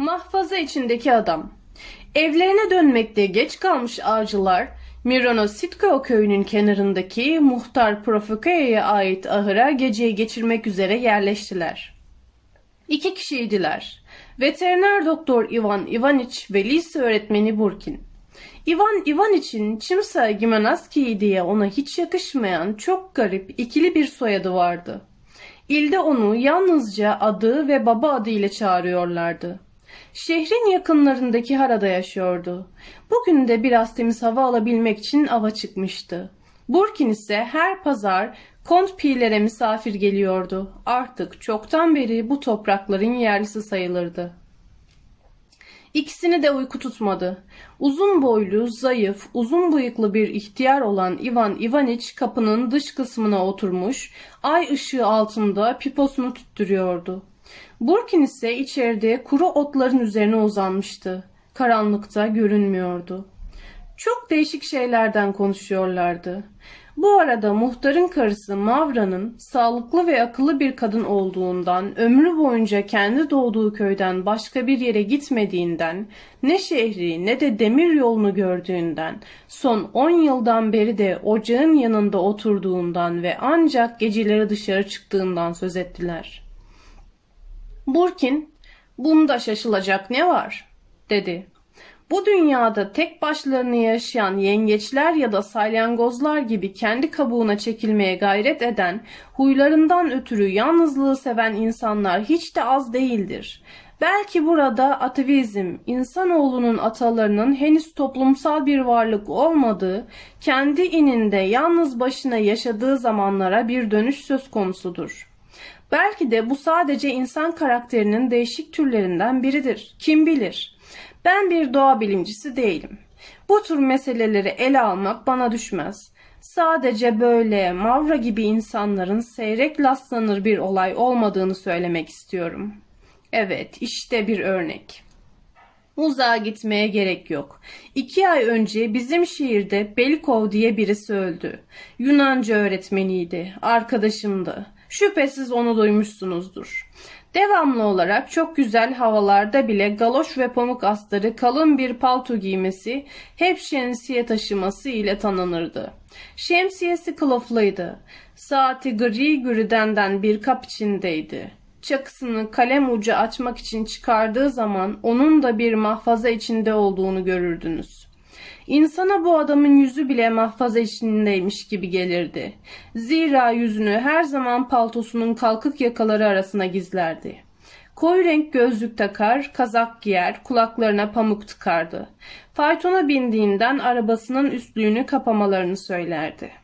Mahfaza içindeki adam. Evlerine dönmekte geç kalmış avcılar Mironositko köyünün kenarındaki muhtar Profukaya'ya ait ahıra geceyi geçirmek üzere yerleştiler. İki kişiydiler. Veteriner doktor Ivan Ivaniç ve lise öğretmeni Burkin. Ivan Ivaniç'in Çimsa Gimanaski diye ona hiç yakışmayan çok garip ikili bir soyadı vardı. İlde onu yalnızca adı ve baba adı ile çağırıyorlardı. Şehrin yakınlarındaki harada yaşıyordu. Bugün de biraz temiz hava alabilmek için ava çıkmıştı. Burkin ise her pazar Kont Piller'e misafir geliyordu. Artık çoktan beri bu toprakların yerlisi sayılırdı. İkisini de uyku tutmadı. Uzun boylu, zayıf, uzun bıyıklı bir ihtiyar olan Ivan Ivaniç kapının dış kısmına oturmuş, ay ışığı altında piposunu tüttürüyordu. Burkin ise içeride kuru otların üzerine uzanmıştı. Karanlıkta görünmüyordu. Çok değişik şeylerden konuşuyorlardı. Bu arada muhtarın karısı Mavra'nın sağlıklı ve akıllı bir kadın olduğundan, ömrü boyunca kendi doğduğu köyden başka bir yere gitmediğinden, ne şehri ne de demir yolunu gördüğünden, son 10 yıldan beri de ocağın yanında oturduğundan ve ancak geceleri dışarı çıktığından söz ettiler. Burkin, bunda şaşılacak ne var? dedi. Bu dünyada tek başlarına yaşayan yengeçler ya da salyangozlar gibi kendi kabuğuna çekilmeye gayret eden, huylarından ötürü yalnızlığı seven insanlar hiç de az değildir. Belki burada atavizm, insanoğlunun atalarının henüz toplumsal bir varlık olmadığı, kendi ininde yalnız başına yaşadığı zamanlara bir dönüş söz konusudur. Belki de bu sadece insan karakterinin değişik türlerinden biridir. Kim bilir? Ben bir doğa bilimcisi değilim. Bu tür meseleleri ele almak bana düşmez. Sadece böyle Mavra gibi insanların seyrek lastlanır bir olay olmadığını söylemek istiyorum. Evet, işte bir örnek. Uzağa gitmeye gerek yok. İki ay önce bizim şehirde Belikov diye birisi öldü. Yunanca öğretmeniydi, arkadaşımdı. Şüphesiz onu duymuşsunuzdur. Devamlı olarak çok güzel havalarda bile galoş ve pamuk astarı kalın bir palto giymesi, hep şemsiye taşıması ile tanınırdı. Şemsiyesi kılıflıydı. Saati gri gürüdenden bir kap içindeydi. Çakısını kalem ucu açmak için çıkardığı zaman onun da bir mahfaza içinde olduğunu görürdünüz. İnsana bu adamın yüzü bile mahfaza içindeymiş gibi gelirdi. Zira yüzünü her zaman paltosunun kalkık yakaları arasına gizlerdi. Koyu renk gözlük takar, kazak giyer, kulaklarına pamuk tıkardı. Faytona bindiğinden arabasının üstlüğünü kapamalarını söylerdi.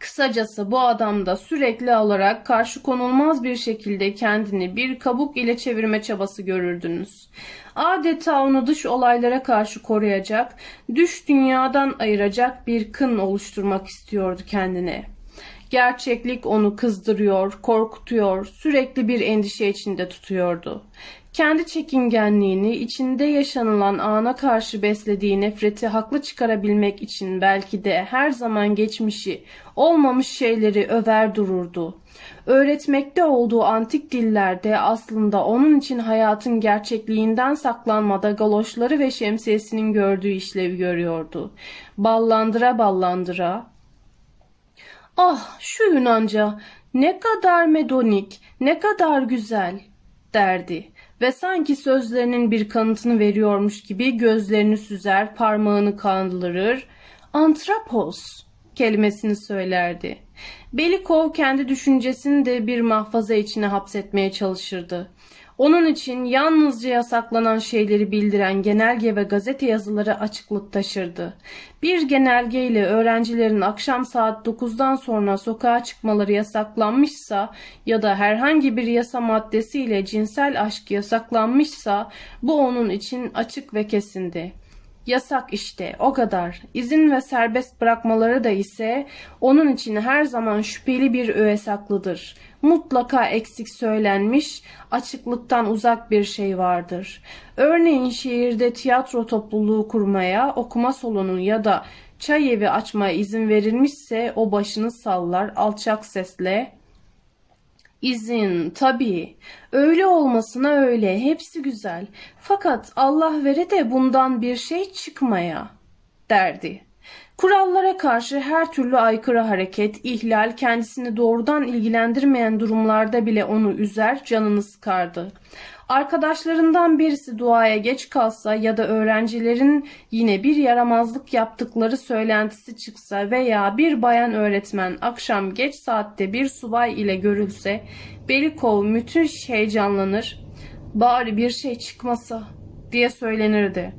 Kısacası bu adamda sürekli olarak karşı konulmaz bir şekilde kendini bir kabuk ile çevirme çabası görürdünüz. Adeta onu dış olaylara karşı koruyacak, düş dünyadan ayıracak bir kın oluşturmak istiyordu kendine. Gerçeklik onu kızdırıyor, korkutuyor, sürekli bir endişe içinde tutuyordu. Kendi çekingenliğini, içinde yaşanılan ana karşı beslediği nefreti haklı çıkarabilmek için belki de her zaman geçmişi, olmamış şeyleri över dururdu. Öğretmekte olduğu antik dillerde aslında onun için hayatın gerçekliğinden saklanmada galoşları ve şemsiyesinin gördüğü işlevi görüyordu. Ballandıra ballandıra, Ah şu Yunanca ne kadar medonik, ne kadar güzel derdi ve sanki sözlerinin bir kanıtını veriyormuş gibi gözlerini süzer, parmağını kandırır. Antrapos kelimesini söylerdi. Belikov kendi düşüncesini de bir mahfaza içine hapsetmeye çalışırdı. Onun için yalnızca yasaklanan şeyleri bildiren genelge ve gazete yazıları açıklık taşırdı. Bir genelge ile öğrencilerin akşam saat 9'dan sonra sokağa çıkmaları yasaklanmışsa ya da herhangi bir yasa maddesiyle cinsel aşk yasaklanmışsa bu onun için açık ve kesindi. Yasak işte o kadar. İzin ve serbest bırakmaları da ise onun için her zaman şüpheli bir öğe saklıdır. Mutlaka eksik söylenmiş, açıklıktan uzak bir şey vardır. Örneğin şehirde tiyatro topluluğu kurmaya, okuma salonu ya da çay evi açmaya izin verilmişse o başını sallar alçak sesle İzin tabii. Öyle olmasına öyle. Hepsi güzel. Fakat Allah vere de bundan bir şey çıkmaya derdi. Kurallara karşı her türlü aykırı hareket, ihlal kendisini doğrudan ilgilendirmeyen durumlarda bile onu üzer, canını sıkardı. Arkadaşlarından birisi duaya geç kalsa ya da öğrencilerin yine bir yaramazlık yaptıkları söylentisi çıksa veya bir bayan öğretmen akşam geç saatte bir subay ile görülse Belikov müthiş heyecanlanır. Bari bir şey çıkmasa diye söylenirdi.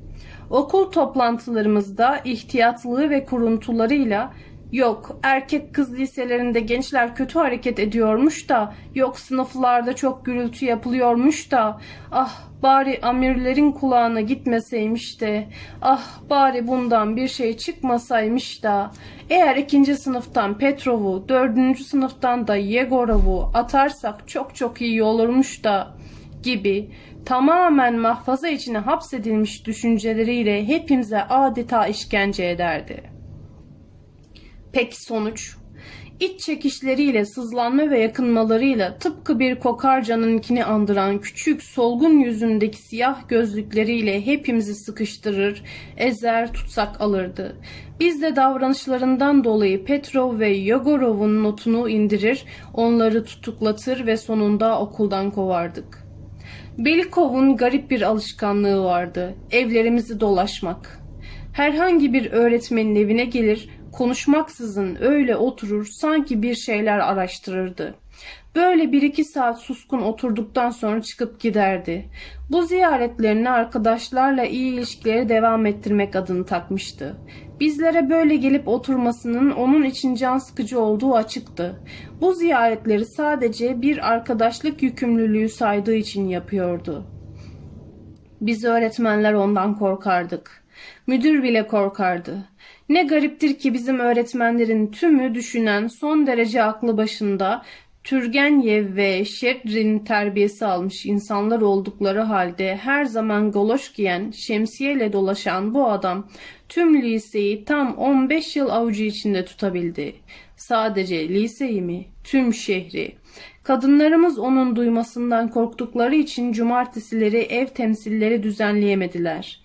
Okul toplantılarımızda ihtiyatlığı ve kuruntularıyla Yok, erkek kız liselerinde gençler kötü hareket ediyormuş da, yok sınıflarda çok gürültü yapılıyormuş da, ah bari amirlerin kulağına gitmeseymiş de, ah bari bundan bir şey çıkmasaymış da, eğer ikinci sınıftan Petrov'u, dördüncü sınıftan da Yegorov'u atarsak çok çok iyi olurmuş da, gibi tamamen mahfaza içine hapsedilmiş düşünceleriyle hepimize adeta işkence ederdi. Peki sonuç? İç çekişleriyle, sızlanma ve yakınmalarıyla tıpkı bir kokarcanınkini andıran küçük solgun yüzündeki siyah gözlükleriyle hepimizi sıkıştırır, ezer tutsak alırdı. Biz de davranışlarından dolayı Petrov ve Yogorov'un notunu indirir, onları tutuklatır ve sonunda okuldan kovardık. Belikov'un garip bir alışkanlığı vardı. Evlerimizi dolaşmak. Herhangi bir öğretmenin evine gelir, konuşmaksızın öyle oturur sanki bir şeyler araştırırdı. Böyle bir iki saat suskun oturduktan sonra çıkıp giderdi. Bu ziyaretlerini arkadaşlarla iyi ilişkileri devam ettirmek adını takmıştı. Bizlere böyle gelip oturmasının onun için can sıkıcı olduğu açıktı. Bu ziyaretleri sadece bir arkadaşlık yükümlülüğü saydığı için yapıyordu. Biz öğretmenler ondan korkardık. Müdür bile korkardı. Ne gariptir ki bizim öğretmenlerin tümü düşünen son derece aklı başında Türgenyev ve Şedrin terbiyesi almış insanlar oldukları halde her zaman goloş giyen, şemsiyeyle dolaşan bu adam tüm liseyi tam 15 yıl avucu içinde tutabildi. Sadece liseyi mi, tüm şehri. Kadınlarımız onun duymasından korktukları için cumartesileri ev temsilleri düzenleyemediler.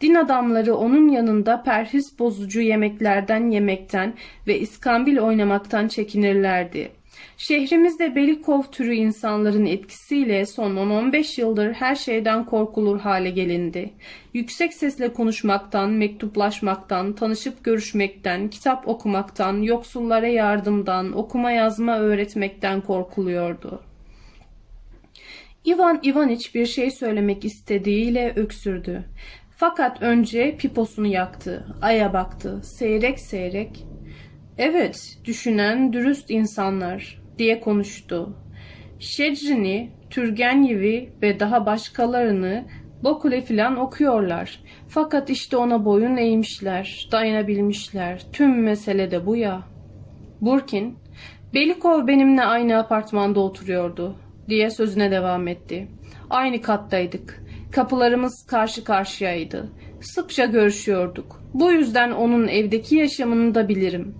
Din adamları onun yanında perhis bozucu yemeklerden yemekten ve iskambil oynamaktan çekinirlerdi. Şehrimizde Belikov türü insanların etkisiyle son 10-15 yıldır her şeyden korkulur hale gelindi. Yüksek sesle konuşmaktan, mektuplaşmaktan, tanışıp görüşmekten, kitap okumaktan, yoksullara yardımdan, okuma yazma öğretmekten korkuluyordu. Ivan Ivaniç bir şey söylemek istediğiyle öksürdü. Fakat önce piposunu yaktı, aya baktı, seyrek seyrek. Evet, düşünen dürüst insanlar diye konuştu. Şecrini, Türgenyev'i ve daha başkalarını Bokule filan okuyorlar. Fakat işte ona boyun eğmişler, dayanabilmişler. Tüm mesele de bu ya. Burkin, Belikov benimle aynı apartmanda oturuyordu diye sözüne devam etti. Aynı kattaydık. Kapılarımız karşı karşıyaydı. Sıkça görüşüyorduk. Bu yüzden onun evdeki yaşamını da bilirim.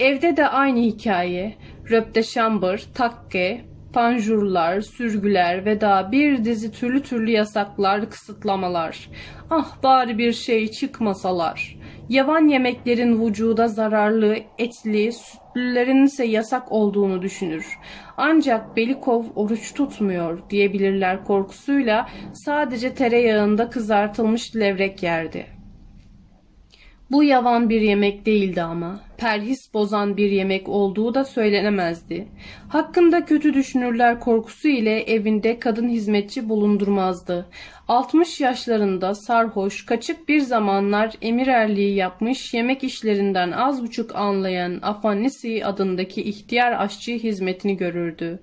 Evde de aynı hikaye. Röpteşambır, takke, panjurlar, sürgüler ve daha bir dizi türlü türlü yasaklar, kısıtlamalar. Ah bari bir şey çıkmasalar. Yavan yemeklerin vücuda zararlı, etli, sütlülerin ise yasak olduğunu düşünür. Ancak Belikov oruç tutmuyor diyebilirler korkusuyla sadece tereyağında kızartılmış levrek yerdi. Bu yavan bir yemek değildi ama. Perhis bozan bir yemek olduğu da söylenemezdi. Hakkında kötü düşünürler korkusu ile evinde kadın hizmetçi bulundurmazdı. 60 yaşlarında sarhoş, kaçık bir zamanlar emirerliği yapmış, yemek işlerinden az buçuk anlayan Afannisi adındaki ihtiyar aşçı hizmetini görürdü.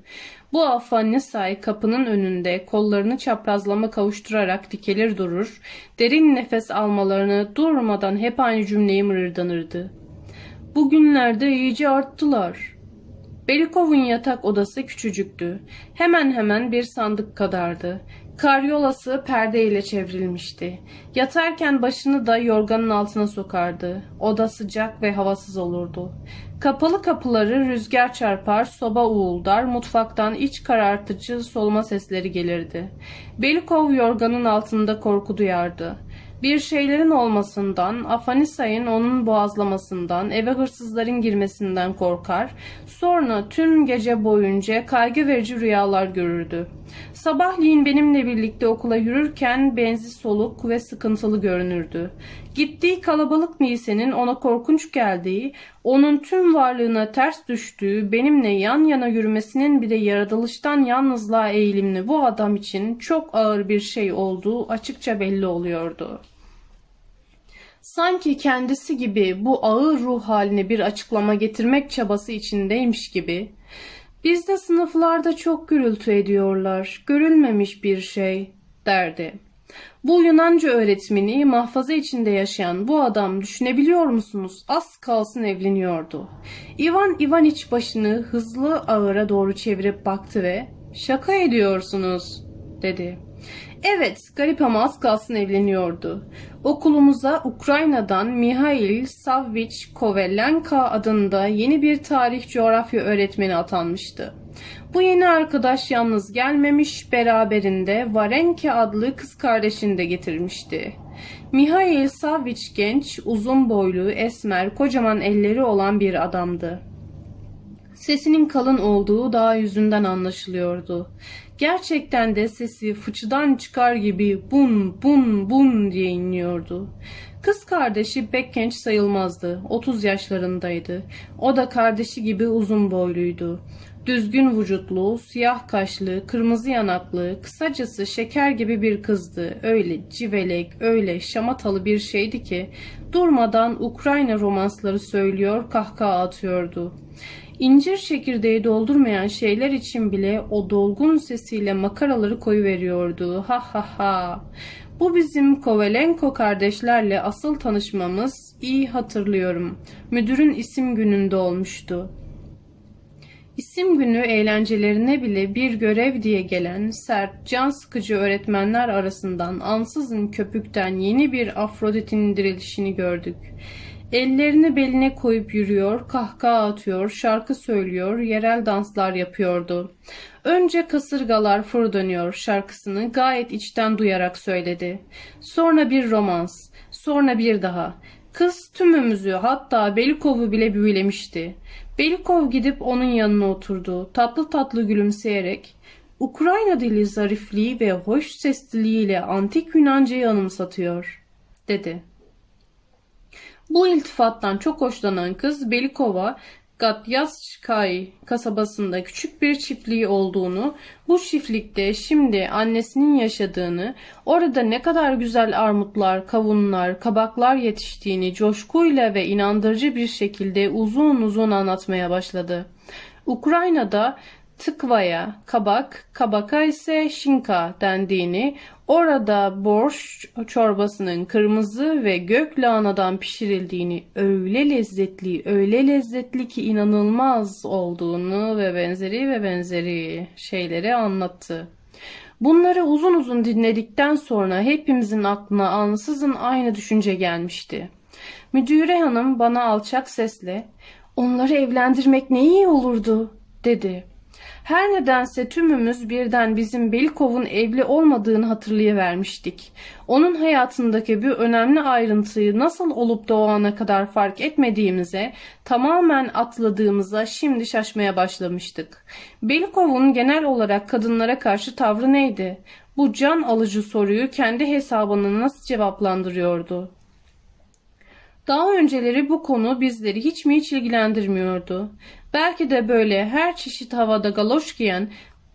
Bu Afannisay kapının önünde kollarını çaprazlama kavuşturarak dikelir durur, derin nefes almalarını durmadan hep aynı cümleyi mırıldanırdı. Bugünlerde iyice arttılar. Belikov'un yatak odası küçücüktü. Hemen hemen bir sandık kadardı. Karyolası perdeyle çevrilmişti. Yatarken başını da yorganın altına sokardı. Oda sıcak ve havasız olurdu. Kapalı kapıları rüzgar çarpar, soba uğuldar, mutfaktan iç karartıcı solma sesleri gelirdi. Belikov yorganın altında korku duyardı. Bir şeylerin olmasından, Afanisay'ın onun boğazlamasından, eve hırsızların girmesinden korkar, sonra tüm gece boyunca kaygı verici rüyalar görürdü. Sabahleyin benimle birlikte okula yürürken benzi soluk ve sıkıntılı görünürdü. Gittiği kalabalık Nise'nin ona korkunç geldiği, onun tüm varlığına ters düştüğü, benimle yan yana yürümesinin bile yaratılıştan yalnızlığa eğilimli bu adam için çok ağır bir şey olduğu açıkça belli oluyordu. Sanki kendisi gibi bu ağır ruh haline bir açıklama getirmek çabası içindeymiş gibi. Bizde sınıflarda çok gürültü ediyorlar. Görülmemiş bir şey derdi. Bu Yunanca öğretmeni mahfaza içinde yaşayan bu adam düşünebiliyor musunuz? Az kalsın evleniyordu. Ivan Ivaniç başını hızlı ağıra doğru çevirip baktı ve şaka ediyorsunuz dedi. Evet, garip ama az kalsın evleniyordu. Okulumuza Ukrayna'dan Mihail Savvich Kovelenka adında yeni bir tarih coğrafya öğretmeni atanmıştı. Bu yeni arkadaş yalnız gelmemiş, beraberinde Varenke adlı kız kardeşini de getirmişti. Mihail Savvich genç, uzun boylu, esmer, kocaman elleri olan bir adamdı. Sesinin kalın olduğu daha yüzünden anlaşılıyordu. Gerçekten de sesi fıçıdan çıkar gibi bun bun bun diye inliyordu. Kız kardeşi pek genç sayılmazdı. 30 yaşlarındaydı. O da kardeşi gibi uzun boyluydu. Düzgün vücutlu, siyah kaşlı, kırmızı yanaklı, kısacası şeker gibi bir kızdı. Öyle civelek, öyle şamatalı bir şeydi ki durmadan Ukrayna romansları söylüyor, kahkaha atıyordu. İncir çekirdeği doldurmayan şeyler için bile o dolgun sesiyle makaraları koyu veriyordu. Ha ha ha. Bu bizim Kovalenko kardeşlerle asıl tanışmamız iyi hatırlıyorum. Müdürün isim gününde olmuştu. İsim günü eğlencelerine bile bir görev diye gelen sert, can sıkıcı öğretmenler arasından ansızın köpükten yeni bir Afrodit'in dirilişini gördük. Ellerini beline koyup yürüyor, kahkaha atıyor, şarkı söylüyor, yerel danslar yapıyordu. Önce kasırgalar fır dönüyor şarkısını gayet içten duyarak söyledi. Sonra bir romans, sonra bir daha. Kız tümümüzü hatta Belikov'u bile büyülemişti. Belikov gidip onun yanına oturdu. Tatlı tatlı gülümseyerek Ukrayna dili zarifliği ve hoş sesliliğiyle antik Yunanca'yı anımsatıyor, dedi. Bu iltifattan çok hoşlanan kız Belikova Gatyazkay kasabasında küçük bir çiftliği olduğunu, bu çiftlikte şimdi annesinin yaşadığını, orada ne kadar güzel armutlar, kavunlar, kabaklar yetiştiğini coşkuyla ve inandırıcı bir şekilde uzun uzun anlatmaya başladı. Ukrayna'da tıkvaya kabak, kabaka ise şinka dendiğini, orada borş çorbasının kırmızı ve gök lahanadan pişirildiğini, öyle lezzetli, öyle lezzetli ki inanılmaz olduğunu ve benzeri ve benzeri şeyleri anlattı. Bunları uzun uzun dinledikten sonra hepimizin aklına ansızın aynı düşünce gelmişti. Müdüre hanım bana alçak sesle, onları evlendirmek ne iyi olurdu, dedi. Her nedense tümümüz birden bizim Belikov'un evli olmadığını hatırlayıvermiştik. Onun hayatındaki bir önemli ayrıntıyı nasıl olup da o ana kadar fark etmediğimize, tamamen atladığımıza şimdi şaşmaya başlamıştık. Belikov'un genel olarak kadınlara karşı tavrı neydi? Bu can alıcı soruyu kendi hesabını nasıl cevaplandırıyordu? Daha önceleri bu konu bizleri hiç mi hiç ilgilendirmiyordu. Belki de böyle her çeşit havada galoş giyen,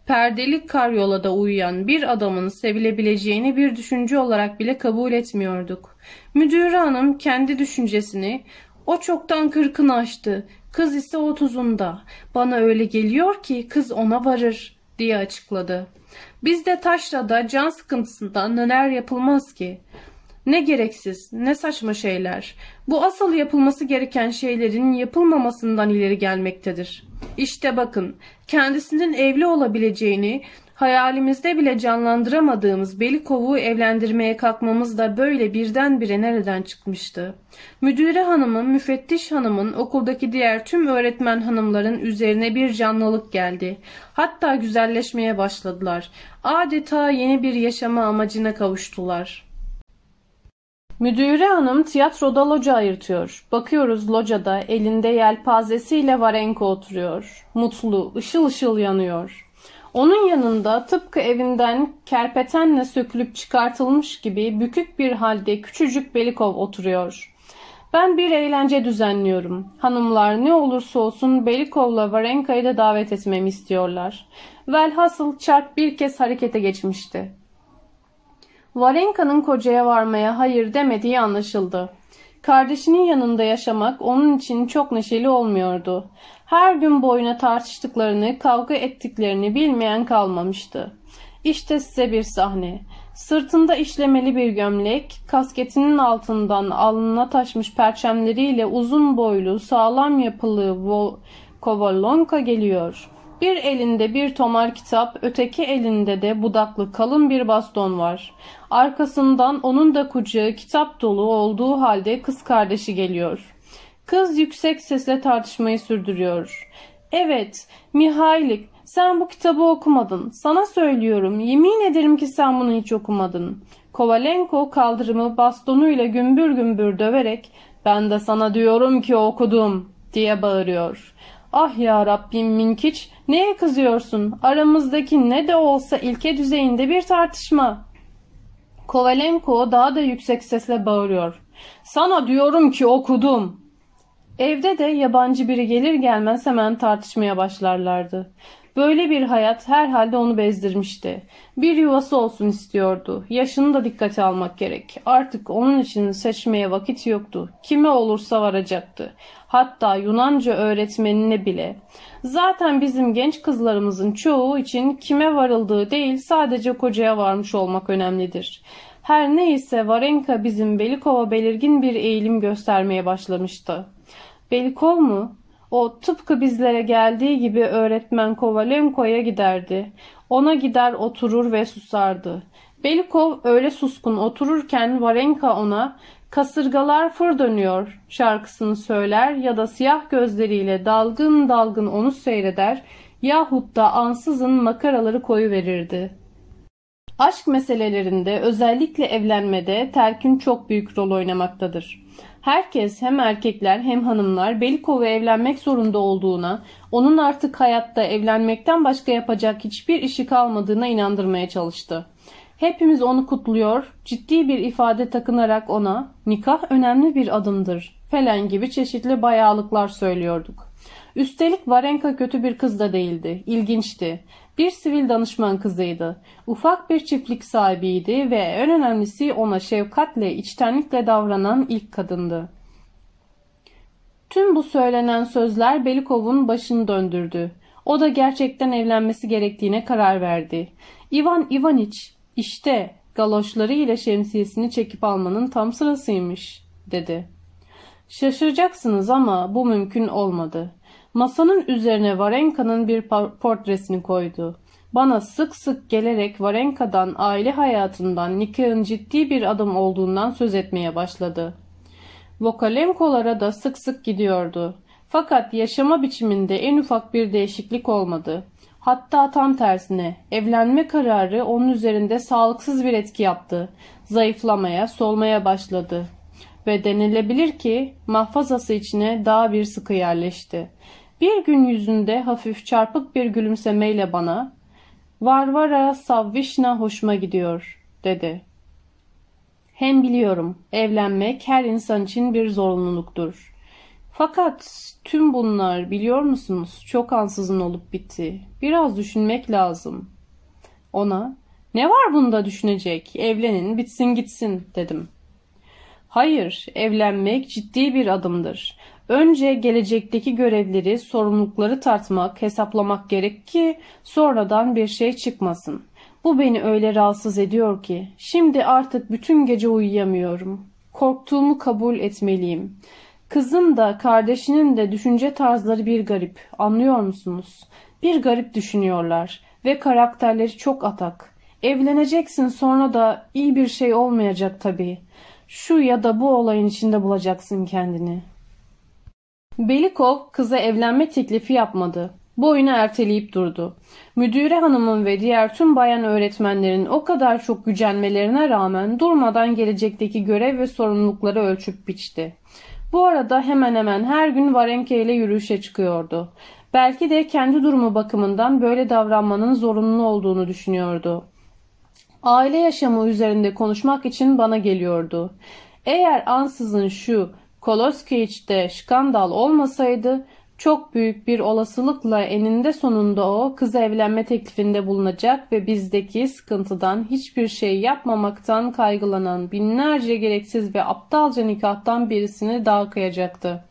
perdeli karyolada uyuyan bir adamın sevilebileceğini bir düşünce olarak bile kabul etmiyorduk. Müdür hanım kendi düşüncesini, o çoktan kırkını aştı, kız ise otuzunda. Bana öyle geliyor ki kız ona varır diye açıkladı. Bizde taşrada can sıkıntısından neler yapılmaz ki? Ne gereksiz, ne saçma şeyler. Bu asıl yapılması gereken şeylerin yapılmamasından ileri gelmektedir. İşte bakın, kendisinin evli olabileceğini, Hayalimizde bile canlandıramadığımız Belikov'u evlendirmeye kalkmamız da böyle birdenbire nereden çıkmıştı? Müdüre hanımın, müfettiş hanımın, okuldaki diğer tüm öğretmen hanımların üzerine bir canlılık geldi. Hatta güzelleşmeye başladılar. Adeta yeni bir yaşama amacına kavuştular. Müdüre hanım tiyatroda loca ayırtıyor. Bakıyoruz locada elinde yelpazesiyle Varenko oturuyor. Mutlu, ışıl ışıl yanıyor. Onun yanında tıpkı evinden kerpetenle sökülüp çıkartılmış gibi bükük bir halde küçücük Belikov oturuyor. Ben bir eğlence düzenliyorum. Hanımlar ne olursa olsun Belikov'la Varenka'yı da davet etmemi istiyorlar. Velhasıl çark bir kez harekete geçmişti. Varenka'nın kocaya varmaya hayır demediği anlaşıldı. Kardeşinin yanında yaşamak onun için çok neşeli olmuyordu. Her gün boyuna tartıştıklarını, kavga ettiklerini bilmeyen kalmamıştı. İşte size bir sahne. Sırtında işlemeli bir gömlek, kasketinin altından alnına taşmış perçemleriyle uzun boylu, sağlam yapılı Kovalonka geliyor. Bir elinde bir tomar kitap, öteki elinde de budaklı kalın bir baston var. Arkasından onun da kucağı kitap dolu olduğu halde kız kardeşi geliyor. Kız yüksek sesle tartışmayı sürdürüyor. Evet, Mihailik, sen bu kitabı okumadın. Sana söylüyorum, yemin ederim ki sen bunu hiç okumadın. Kovalenko kaldırımı bastonuyla gümbür gümbür döverek ben de sana diyorum ki okudum diye bağırıyor. Ah ya Rabbim Minkiç neye kızıyorsun? Aramızdaki ne de olsa ilke düzeyinde bir tartışma. Kovalenko daha da yüksek sesle bağırıyor. Sana diyorum ki okudum. Evde de yabancı biri gelir gelmez hemen tartışmaya başlarlardı. Böyle bir hayat herhalde onu bezdirmişti. Bir yuvası olsun istiyordu. Yaşını da dikkate almak gerek. Artık onun için seçmeye vakit yoktu. Kime olursa varacaktı. Hatta Yunanca öğretmenine bile. Zaten bizim genç kızlarımızın çoğu için kime varıldığı değil sadece kocaya varmış olmak önemlidir. Her neyse Varenka bizim Belikova belirgin bir eğilim göstermeye başlamıştı. Belikov mu? O tıpkı bizlere geldiği gibi öğretmen Kovalenko'ya giderdi. Ona gider oturur ve susardı. Belikov öyle suskun otururken Varenka ona kasırgalar fır dönüyor şarkısını söyler ya da siyah gözleriyle dalgın dalgın onu seyreder yahut da ansızın makaraları koyu verirdi. Aşk meselelerinde özellikle evlenmede terkin çok büyük rol oynamaktadır. Herkes hem erkekler hem hanımlar Belikov'a evlenmek zorunda olduğuna, onun artık hayatta evlenmekten başka yapacak hiçbir işi kalmadığına inandırmaya çalıştı. Hepimiz onu kutluyor, ciddi bir ifade takınarak ona nikah önemli bir adımdır falan gibi çeşitli bayağılıklar söylüyorduk. Üstelik Varenka kötü bir kız da değildi, ilginçti. Bir sivil danışman kızıydı. Ufak bir çiftlik sahibiydi ve en önemlisi ona şefkatle, içtenlikle davranan ilk kadındı. Tüm bu söylenen sözler Belikov'un başını döndürdü. O da gerçekten evlenmesi gerektiğine karar verdi. Ivan Ivaniç, işte galoşları ile şemsiyesini çekip almanın tam sırasıymış, dedi. Şaşıracaksınız ama bu mümkün olmadı. Masanın üzerine Varenka'nın bir portresini koydu. Bana sık sık gelerek Varenka'dan, aile hayatından, nikahın ciddi bir adım olduğundan söz etmeye başladı. Vokalemkolara da sık sık gidiyordu. Fakat yaşama biçiminde en ufak bir değişiklik olmadı. Hatta tam tersine evlenme kararı onun üzerinde sağlıksız bir etki yaptı. Zayıflamaya, solmaya başladı. Ve denilebilir ki mahfazası içine daha bir sıkı yerleşti. Bir gün yüzünde hafif çarpık bir gülümsemeyle bana Varvara Savvişna hoşuma gidiyor dedi. Hem biliyorum evlenmek her insan için bir zorunluluktur. Fakat tüm bunlar biliyor musunuz çok ansızın olup bitti. Biraz düşünmek lazım. Ona ne var bunda düşünecek evlenin bitsin gitsin dedim. Hayır evlenmek ciddi bir adımdır. Önce gelecekteki görevleri, sorumlulukları tartmak, hesaplamak gerek ki sonradan bir şey çıkmasın. Bu beni öyle rahatsız ediyor ki şimdi artık bütün gece uyuyamıyorum. Korktuğumu kabul etmeliyim. Kızım da kardeşinin de düşünce tarzları bir garip. Anlıyor musunuz? Bir garip düşünüyorlar. ve karakterleri çok atak. Evleneceksin sonra da iyi bir şey olmayacak tabii. Şu ya da bu olayın içinde bulacaksın kendini. Belikov kıza evlenme teklifi yapmadı. Bu oyunu erteleyip durdu. Müdüre hanımın ve diğer tüm bayan öğretmenlerin o kadar çok gücenmelerine rağmen durmadan gelecekteki görev ve sorumlulukları ölçüp biçti. Bu arada hemen hemen her gün Varenke ile yürüyüşe çıkıyordu. Belki de kendi durumu bakımından böyle davranmanın zorunlu olduğunu düşünüyordu. Aile yaşamı üzerinde konuşmak için bana geliyordu. Eğer ansızın şu Koloskeiç'te skandal olmasaydı çok büyük bir olasılıkla eninde sonunda o kıza evlenme teklifinde bulunacak ve bizdeki sıkıntıdan hiçbir şey yapmamaktan kaygılanan binlerce gereksiz ve aptalca nikahtan birisini daha kıyacaktı.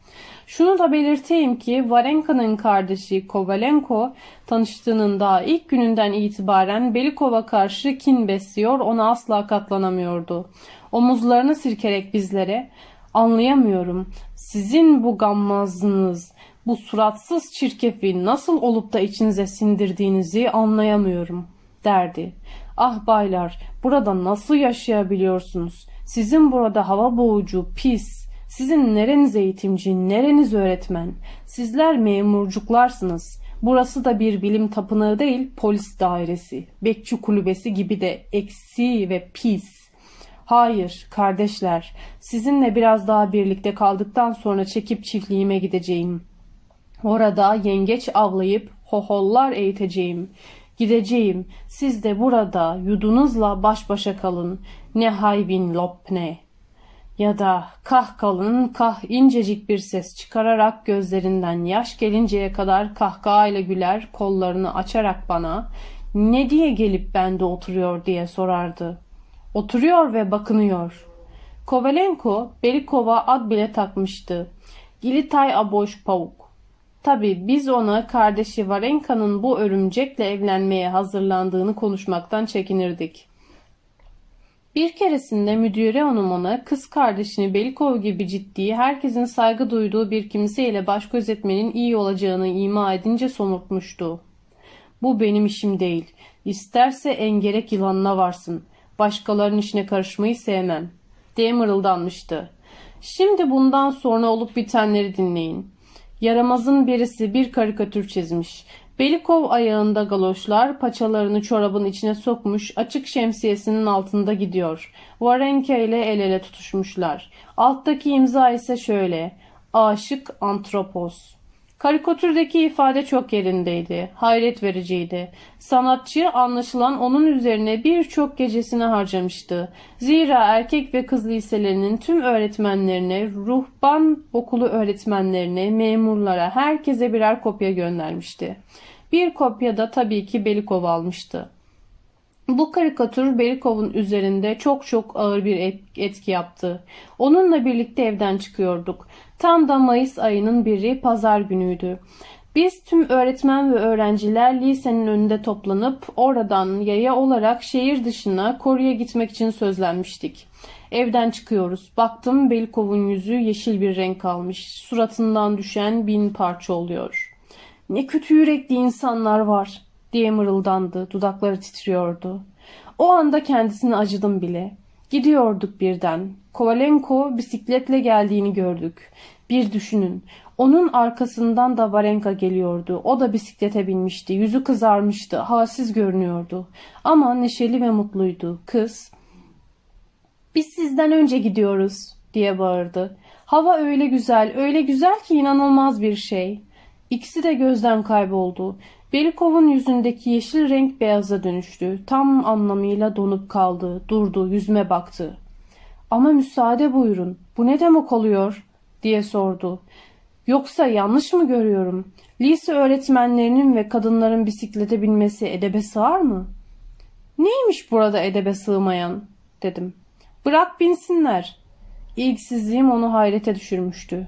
Şunu da belirteyim ki Varenka'nın kardeşi Kovalenko tanıştığının daha ilk gününden itibaren Belikov'a karşı kin besliyor, ona asla katlanamıyordu. Omuzlarını sirkerek bizlere anlayamıyorum. Sizin bu gammazlığınız, bu suratsız çirkefi nasıl olup da içinize sindirdiğinizi anlayamıyorum derdi. Ah baylar burada nasıl yaşayabiliyorsunuz? Sizin burada hava boğucu, pis, sizin nereniz eğitimci, nereniz öğretmen? Sizler memurcuklarsınız. Burası da bir bilim tapınağı değil, polis dairesi, bekçi kulübesi gibi de eksi ve pis. Hayır kardeşler, sizinle biraz daha birlikte kaldıktan sonra çekip çiftliğime gideceğim. Orada yengeç avlayıp hohollar eğiteceğim. Gideceğim. Siz de burada yudunuzla baş başa kalın. Ne hayvin lopne. Ya da kah kalın kah incecik bir ses çıkararak gözlerinden yaş gelinceye kadar kahkahayla güler kollarını açarak bana ne diye gelip bende oturuyor diye sorardı. Oturuyor ve bakınıyor. Kovalenko Belikova ad bile takmıştı. Gilitay Aboş Pavuk. Tabi biz ona kardeşi Varenka'nın bu örümcekle evlenmeye hazırlandığını konuşmaktan çekinirdik. Bir keresinde müdüre hanım ona kız kardeşini Belikov gibi ciddi, herkesin saygı duyduğu bir kimseyle baş gözetmenin iyi olacağını ima edince somurtmuştu. Bu benim işim değil. İsterse engerek yılanına varsın. Başkalarının işine karışmayı sevmem. diye mırıldanmıştı. Şimdi bundan sonra olup bitenleri dinleyin. Yaramazın birisi bir karikatür çizmiş. Belikov ayağında galoşlar, paçalarını çorabın içine sokmuş, açık şemsiyesinin altında gidiyor. Varenka ile el ele tutuşmuşlar. Alttaki imza ise şöyle. Aşık Antropos. Karikatürdeki ifade çok yerindeydi. Hayret vericiydi. Sanatçı anlaşılan onun üzerine birçok gecesini harcamıştı. Zira erkek ve kız liselerinin tüm öğretmenlerine, ruhban okulu öğretmenlerine, memurlara, herkese birer kopya göndermişti. Bir kopya da tabii ki Belikov almıştı. Bu karikatür Belikov'un üzerinde çok çok ağır bir etki yaptı. Onunla birlikte evden çıkıyorduk. Tam da Mayıs ayının biri pazar günüydü. Biz tüm öğretmen ve öğrenciler lisenin önünde toplanıp oradan yaya olarak şehir dışına koruya gitmek için sözlenmiştik. Evden çıkıyoruz. Baktım Belikov'un yüzü yeşil bir renk almış. Suratından düşen bin parça oluyor. Ne kötü yürekli insanlar var diye mırıldandı. Dudakları titriyordu. O anda kendisini acıdım bile. Gidiyorduk birden. Kovalenko bisikletle geldiğini gördük. Bir düşünün. Onun arkasından da Varenka geliyordu. O da bisiklete binmişti. Yüzü kızarmıştı. Halsiz görünüyordu. Ama neşeli ve mutluydu. Kız, ''Biz sizden önce gidiyoruz.'' diye bağırdı. Hava öyle güzel, öyle güzel ki inanılmaz bir şey. İkisi de gözden kayboldu. Belikov'un yüzündeki yeşil renk beyaza dönüştü. Tam anlamıyla donup kaldı. Durdu, yüzüme baktı. Ama müsaade buyurun. Bu ne demek oluyor? diye sordu. Yoksa yanlış mı görüyorum? Lise öğretmenlerinin ve kadınların bisiklete binmesi edebe sığar mı? Neymiş burada edebe sığmayan? dedim. Bırak binsinler. İlgisizliğim onu hayrete düşürmüştü.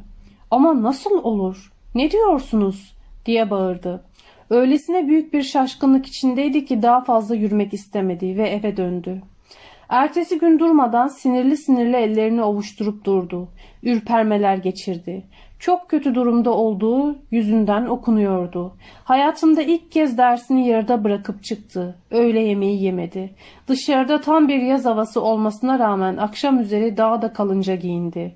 Ama nasıl olur? Ne diyorsunuz? diye bağırdı. Öylesine büyük bir şaşkınlık içindeydi ki daha fazla yürümek istemedi ve eve döndü. Ertesi gün durmadan sinirli sinirli ellerini ovuşturup durdu. Ürpermeler geçirdi. Çok kötü durumda olduğu yüzünden okunuyordu. Hayatında ilk kez dersini yarıda bırakıp çıktı. Öğle yemeği yemedi. Dışarıda tam bir yaz havası olmasına rağmen akşam üzeri daha da kalınca giyindi.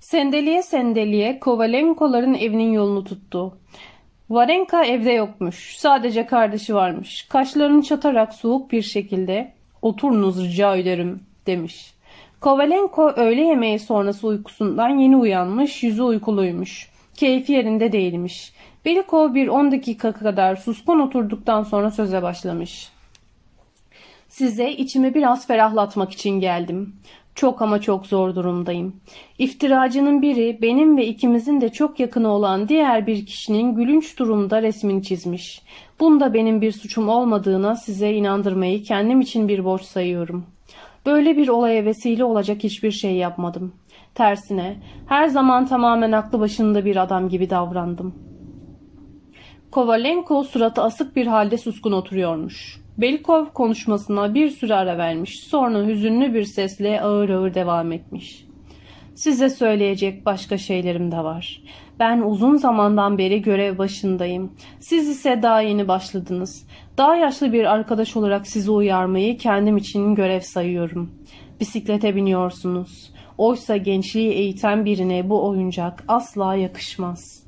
Sendeliye sendeliye Kovalenkoların evinin yolunu tuttu. Varenka evde yokmuş. Sadece kardeşi varmış. Kaşlarını çatarak soğuk bir şekilde oturunuz rica ederim demiş. Kovalenko öğle yemeği sonrası uykusundan yeni uyanmış, yüzü uykuluymuş. Keyfi yerinde değilmiş. Belikov bir on dakika kadar suskun oturduktan sonra söze başlamış. Size içimi biraz ferahlatmak için geldim. Çok ama çok zor durumdayım. İftiracının biri benim ve ikimizin de çok yakını olan diğer bir kişinin gülünç durumda resmini çizmiş. Bunda benim bir suçum olmadığına size inandırmayı kendim için bir borç sayıyorum. Böyle bir olaya vesile olacak hiçbir şey yapmadım. Tersine her zaman tamamen aklı başında bir adam gibi davrandım. Kovalenko suratı asık bir halde suskun oturuyormuş. Belikov konuşmasına bir süre ara vermiş. Sonra hüzünlü bir sesle ağır ağır devam etmiş. Size söyleyecek başka şeylerim de var. Ben uzun zamandan beri görev başındayım. Siz ise daha yeni başladınız. Daha yaşlı bir arkadaş olarak sizi uyarmayı kendim için görev sayıyorum. Bisiklete biniyorsunuz. Oysa gençliği eğiten birine bu oyuncak asla yakışmaz.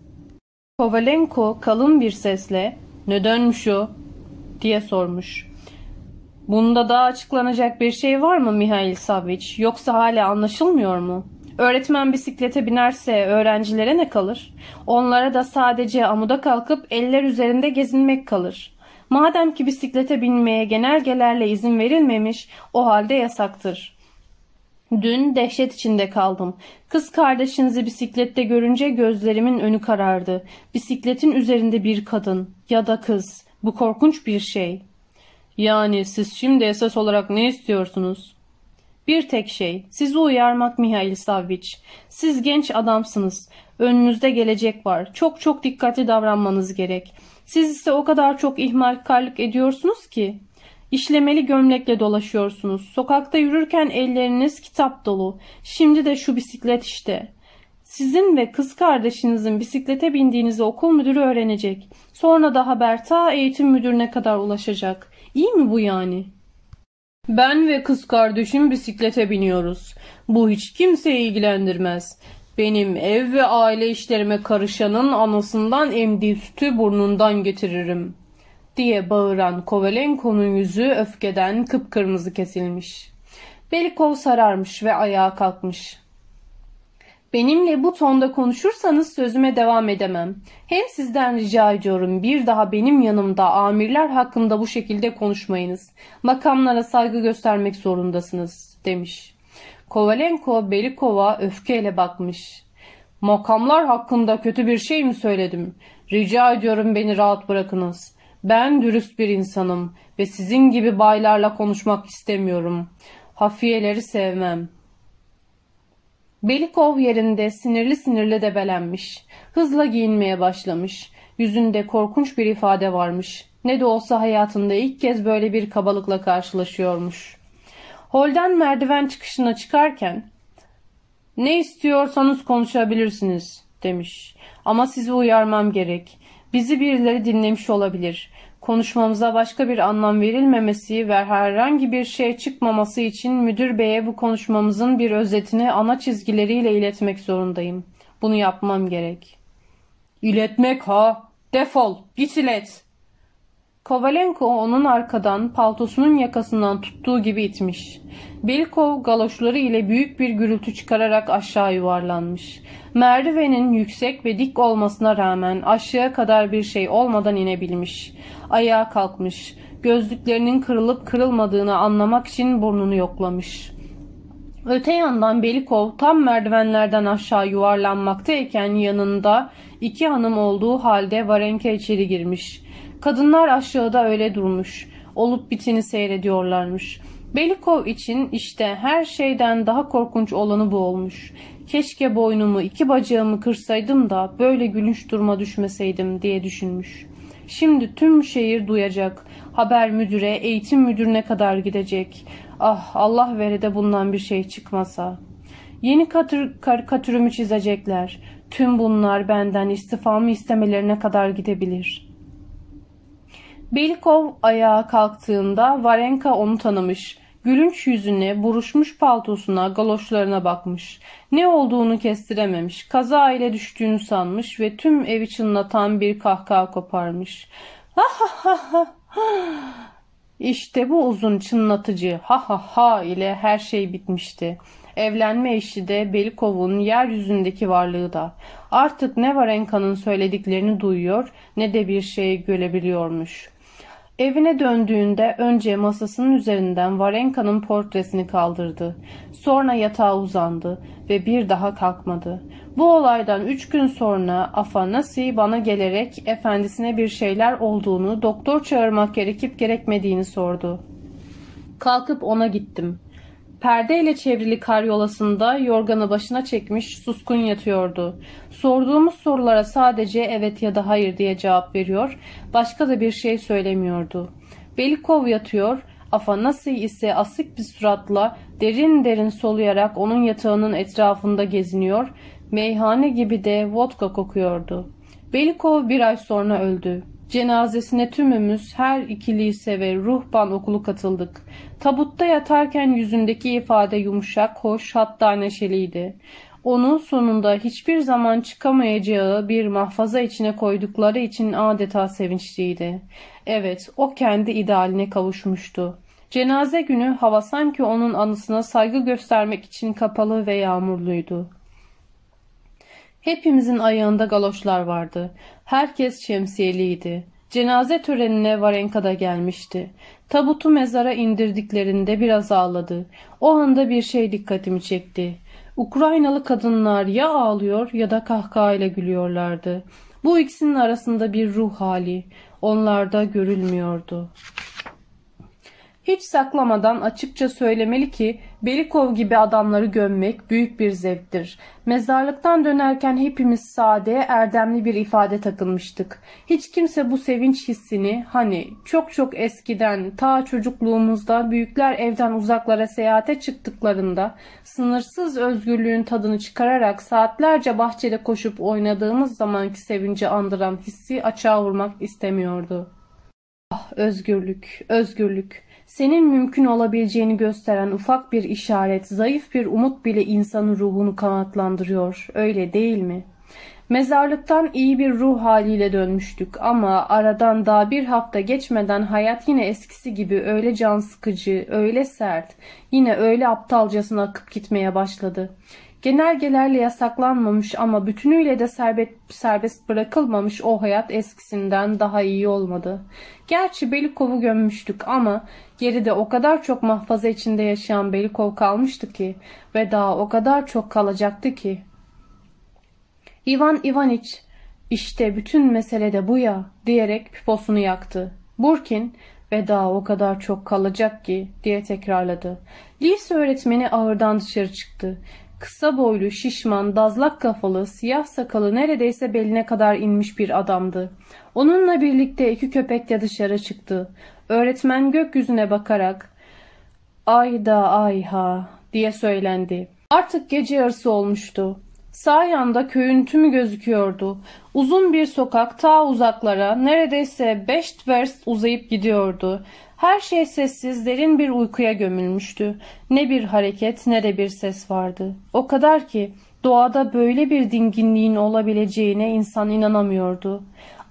Kovalenko kalın bir sesle ''Nedenmiş o?'' Diye sormuş. Bunda daha açıklanacak bir şey var mı Mihail Saviç? Yoksa hala anlaşılmıyor mu? Öğretmen bisiklete binerse öğrencilere ne kalır? Onlara da sadece amuda kalkıp eller üzerinde gezinmek kalır. Madem ki bisiklete binmeye genelgelerle izin verilmemiş, o halde yasaktır. Dün dehşet içinde kaldım. Kız kardeşinizi bisiklette görünce gözlerimin önü karardı. Bisikletin üzerinde bir kadın ya da kız. Bu korkunç bir şey. Yani siz şimdi esas olarak ne istiyorsunuz? Bir tek şey, sizi uyarmak Mihail Savviç. Siz genç adamsınız. Önünüzde gelecek var. Çok çok dikkatli davranmanız gerek. Siz ise o kadar çok ihmalkarlık ediyorsunuz ki. İşlemeli gömlekle dolaşıyorsunuz. Sokakta yürürken elleriniz kitap dolu. Şimdi de şu bisiklet işte. Sizin ve kız kardeşinizin bisiklete bindiğinizi okul müdürü öğrenecek. Sonra da haber ta eğitim müdürüne kadar ulaşacak. İyi mi bu yani? Ben ve kız kardeşim bisiklete biniyoruz. Bu hiç kimseyi ilgilendirmez. Benim ev ve aile işlerime karışanın anasından emdiği sütü burnundan getiririm. Diye bağıran Kovalenko'nun yüzü öfkeden kıpkırmızı kesilmiş. Belikov sararmış ve ayağa kalkmış. Benimle bu tonda konuşursanız sözüme devam edemem. Hem sizden rica ediyorum bir daha benim yanımda amirler hakkında bu şekilde konuşmayınız. Makamlara saygı göstermek zorundasınız demiş. Kovalenko Belikov'a öfkeyle bakmış. Makamlar hakkında kötü bir şey mi söyledim? Rica ediyorum beni rahat bırakınız. Ben dürüst bir insanım ve sizin gibi baylarla konuşmak istemiyorum. Hafiyeleri sevmem. Belikov yerinde sinirli sinirli debelenmiş. Hızla giyinmeye başlamış. Yüzünde korkunç bir ifade varmış. Ne de olsa hayatında ilk kez böyle bir kabalıkla karşılaşıyormuş. Holden merdiven çıkışına çıkarken ''Ne istiyorsanız konuşabilirsiniz.'' demiş. ''Ama sizi uyarmam gerek. Bizi birileri dinlemiş olabilir. Konuşmamıza başka bir anlam verilmemesi ve herhangi bir şey çıkmaması için müdür beye bu konuşmamızın bir özetini ana çizgileriyle iletmek zorundayım. Bunu yapmam gerek. İletmek ha? Defol, git ilet. Kovalenko onun arkadan paltosunun yakasından tuttuğu gibi itmiş. Belkov galoşları ile büyük bir gürültü çıkararak aşağı yuvarlanmış. Merdivenin yüksek ve dik olmasına rağmen aşağıya kadar bir şey olmadan inebilmiş. Ayağa kalkmış. Gözlüklerinin kırılıp kırılmadığını anlamak için burnunu yoklamış. Öte yandan Belikov tam merdivenlerden aşağı yuvarlanmaktayken yanında iki hanım olduğu halde Varenka içeri girmiş. Kadınlar aşağıda öyle durmuş. Olup biteni seyrediyorlarmış. Belikov için işte her şeyden daha korkunç olanı bu olmuş. Keşke boynumu iki bacağımı kırsaydım da böyle gülünç duruma düşmeseydim diye düşünmüş. Şimdi tüm şehir duyacak. Haber müdüre, eğitim müdürüne kadar gidecek. Ah Allah vere de bundan bir şey çıkmasa. Yeni katır, karikatürümü çizecekler. Tüm bunlar benden istifamı istemelerine kadar gidebilir. Belikov ayağa kalktığında Varenka onu tanımış. Gülünç yüzüne, buruşmuş paltosuna, galoşlarına bakmış. Ne olduğunu kestirememiş. Kaza ile düştüğünü sanmış ve tüm evi çınlatan bir kahkaha koparmış. Ha ha ha ha. İşte bu uzun çınlatıcı ha ha ha ile her şey bitmişti. Evlenme işi de Belikov'un yeryüzündeki varlığı da. Artık ne Varenka'nın söylediklerini duyuyor ne de bir şey görebiliyormuş. Evine döndüğünde önce masasının üzerinden Varenka'nın portresini kaldırdı. Sonra yatağa uzandı ve bir daha kalkmadı. Bu olaydan üç gün sonra Afanasi bana gelerek efendisine bir şeyler olduğunu, doktor çağırmak gerekip gerekmediğini sordu. Kalkıp ona gittim. Perdeyle çevrili karyolasında yorganı başına çekmiş suskun yatıyordu. Sorduğumuz sorulara sadece evet ya da hayır diye cevap veriyor, başka da bir şey söylemiyordu. Belikov yatıyor, Afanasi ise asık bir suratla derin derin soluyarak onun yatağının etrafında geziniyor, meyhane gibi de vodka kokuyordu. Belikov bir ay sonra öldü. Cenazesine tümümüz her iki lise ve ruhban okulu katıldık. Tabutta yatarken yüzündeki ifade yumuşak, hoş hatta neşeliydi. Onu sonunda hiçbir zaman çıkamayacağı bir mahfaza içine koydukları için adeta sevinçliydi. Evet, o kendi idealine kavuşmuştu. Cenaze günü hava sanki onun anısına saygı göstermek için kapalı ve yağmurluydu. Hepimizin ayağında galoşlar vardı. Herkes şemsiyeliydi. Cenaze törenine Varenka da gelmişti. Tabutu mezara indirdiklerinde biraz ağladı. O anda bir şey dikkatimi çekti. Ukraynalı kadınlar ya ağlıyor ya da kahkahayla gülüyorlardı. Bu ikisinin arasında bir ruh hali. Onlarda görülmüyordu. Hiç saklamadan açıkça söylemeli ki Belikov gibi adamları gömmek büyük bir zevktir. Mezarlıktan dönerken hepimiz sade, erdemli bir ifade takılmıştık. Hiç kimse bu sevinç hissini hani çok çok eskiden ta çocukluğumuzda büyükler evden uzaklara seyahate çıktıklarında sınırsız özgürlüğün tadını çıkararak saatlerce bahçede koşup oynadığımız zamanki sevinci andıran hissi açığa vurmak istemiyordu. Ah özgürlük, özgürlük. Senin mümkün olabileceğini gösteren ufak bir işaret, zayıf bir umut bile insanın ruhunu kanatlandırıyor. Öyle değil mi? Mezarlıktan iyi bir ruh haliyle dönmüştük ama aradan daha bir hafta geçmeden hayat yine eskisi gibi öyle can sıkıcı, öyle sert, yine öyle aptalcasına akıp gitmeye başladı. Genelgelerle yasaklanmamış ama bütünüyle de serbest, serbest bırakılmamış o hayat eskisinden daha iyi olmadı. Gerçi Belikov'u gömmüştük ama geride o kadar çok mahfaza içinde yaşayan Belikov kalmıştı ki ve daha o kadar çok kalacaktı ki. İvan Ivaniç işte bütün mesele de bu ya diyerek piposunu yaktı. Burkin ve daha o kadar çok kalacak ki diye tekrarladı. Lise öğretmeni ağırdan dışarı çıktı. Kısa boylu, şişman, dazlak kafalı, siyah sakalı neredeyse beline kadar inmiş bir adamdı. Onunla birlikte iki köpek de dışarı çıktı. Öğretmen gökyüzüne bakarak ''Ayda ayha'' diye söylendi. Artık gece yarısı olmuştu. Sağ yanda köyün tümü gözüküyordu. Uzun bir sokak ta uzaklara neredeyse beş verst uzayıp gidiyordu. Her şey sessiz, derin bir uykuya gömülmüştü. Ne bir hareket ne de bir ses vardı. O kadar ki doğada böyle bir dinginliğin olabileceğine insan inanamıyordu.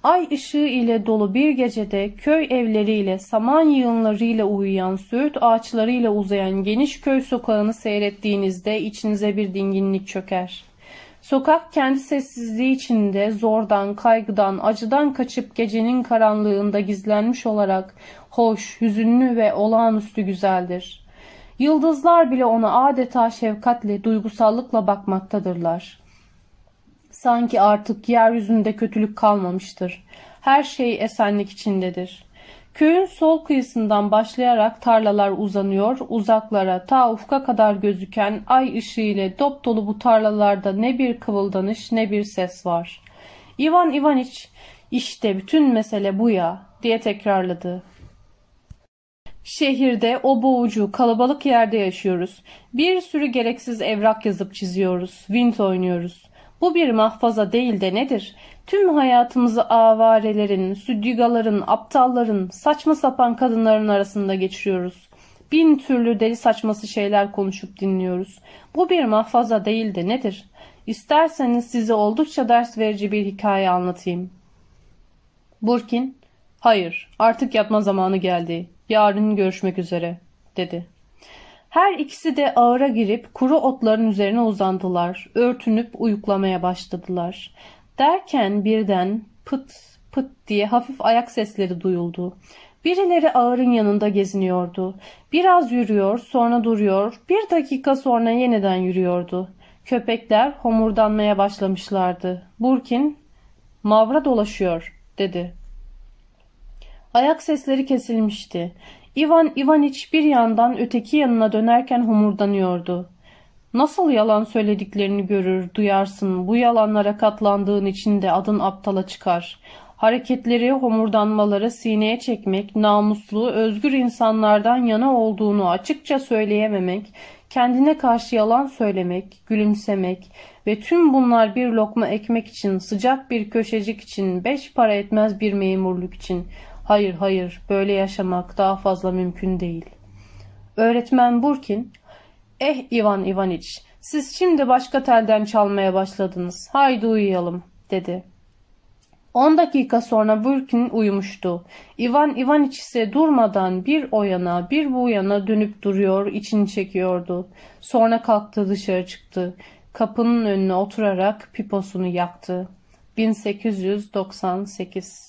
Ay ışığı ile dolu bir gecede köy evleriyle, saman yığınlarıyla uyuyan, söğüt ağaçlarıyla uzayan geniş köy sokağını seyrettiğinizde içinize bir dinginlik çöker. Sokak kendi sessizliği içinde zordan, kaygıdan, acıdan kaçıp gecenin karanlığında gizlenmiş olarak hoş, hüzünlü ve olağanüstü güzeldir. Yıldızlar bile ona adeta şefkatle, duygusallıkla bakmaktadırlar. Sanki artık yeryüzünde kötülük kalmamıştır. Her şey esenlik içindedir. Köyün sol kıyısından başlayarak tarlalar uzanıyor, uzaklara ta ufka kadar gözüken ay ışığı ile dop dolu bu tarlalarda ne bir kıvıldanış ne bir ses var. İvan İvaniç işte bütün mesele bu ya diye tekrarladı. Şehirde o boğucu, kalabalık yerde yaşıyoruz. Bir sürü gereksiz evrak yazıp çiziyoruz. Vint oynuyoruz. Bu bir mahfaza değil de nedir? Tüm hayatımızı avarelerin, süddigaların, aptalların, saçma sapan kadınların arasında geçiriyoruz. Bin türlü deli saçması şeyler konuşup dinliyoruz. Bu bir mahfaza değil de nedir? İsterseniz size oldukça ders verici bir hikaye anlatayım. Burkin, hayır artık yatma zamanı geldi. Yarın görüşmek üzere, dedi. Her ikisi de ağıra girip kuru otların üzerine uzandılar. Örtünüp uyuklamaya başladılar. Derken birden pıt pıt diye hafif ayak sesleri duyuldu. Birileri ağırın yanında geziniyordu. Biraz yürüyor, sonra duruyor, bir dakika sonra yeniden yürüyordu. Köpekler homurdanmaya başlamışlardı. Burkin, mavra dolaşıyor, dedi. Ayak sesleri kesilmişti. Ivan Ivaniç bir yandan öteki yanına dönerken homurdanıyordu. Nasıl yalan söylediklerini görür, duyarsın. Bu yalanlara katlandığın için de adın aptala çıkar. Hareketleri, homurdanmaları sineye çekmek, namuslu, özgür insanlardan yana olduğunu açıkça söyleyememek, kendine karşı yalan söylemek, gülümsemek ve tüm bunlar bir lokma ekmek için, sıcak bir köşecik için, beş para etmez bir memurluk için. Hayır hayır böyle yaşamak daha fazla mümkün değil. Öğretmen Burkin, eh Ivan Ivaniç siz şimdi başka telden çalmaya başladınız. Haydi uyuyalım dedi. On dakika sonra Burkin uyumuştu. Ivan Ivaniç ise durmadan bir o yana bir bu yana dönüp duruyor, içini çekiyordu. Sonra kalktı dışarı çıktı. Kapının önüne oturarak piposunu yaktı. 1898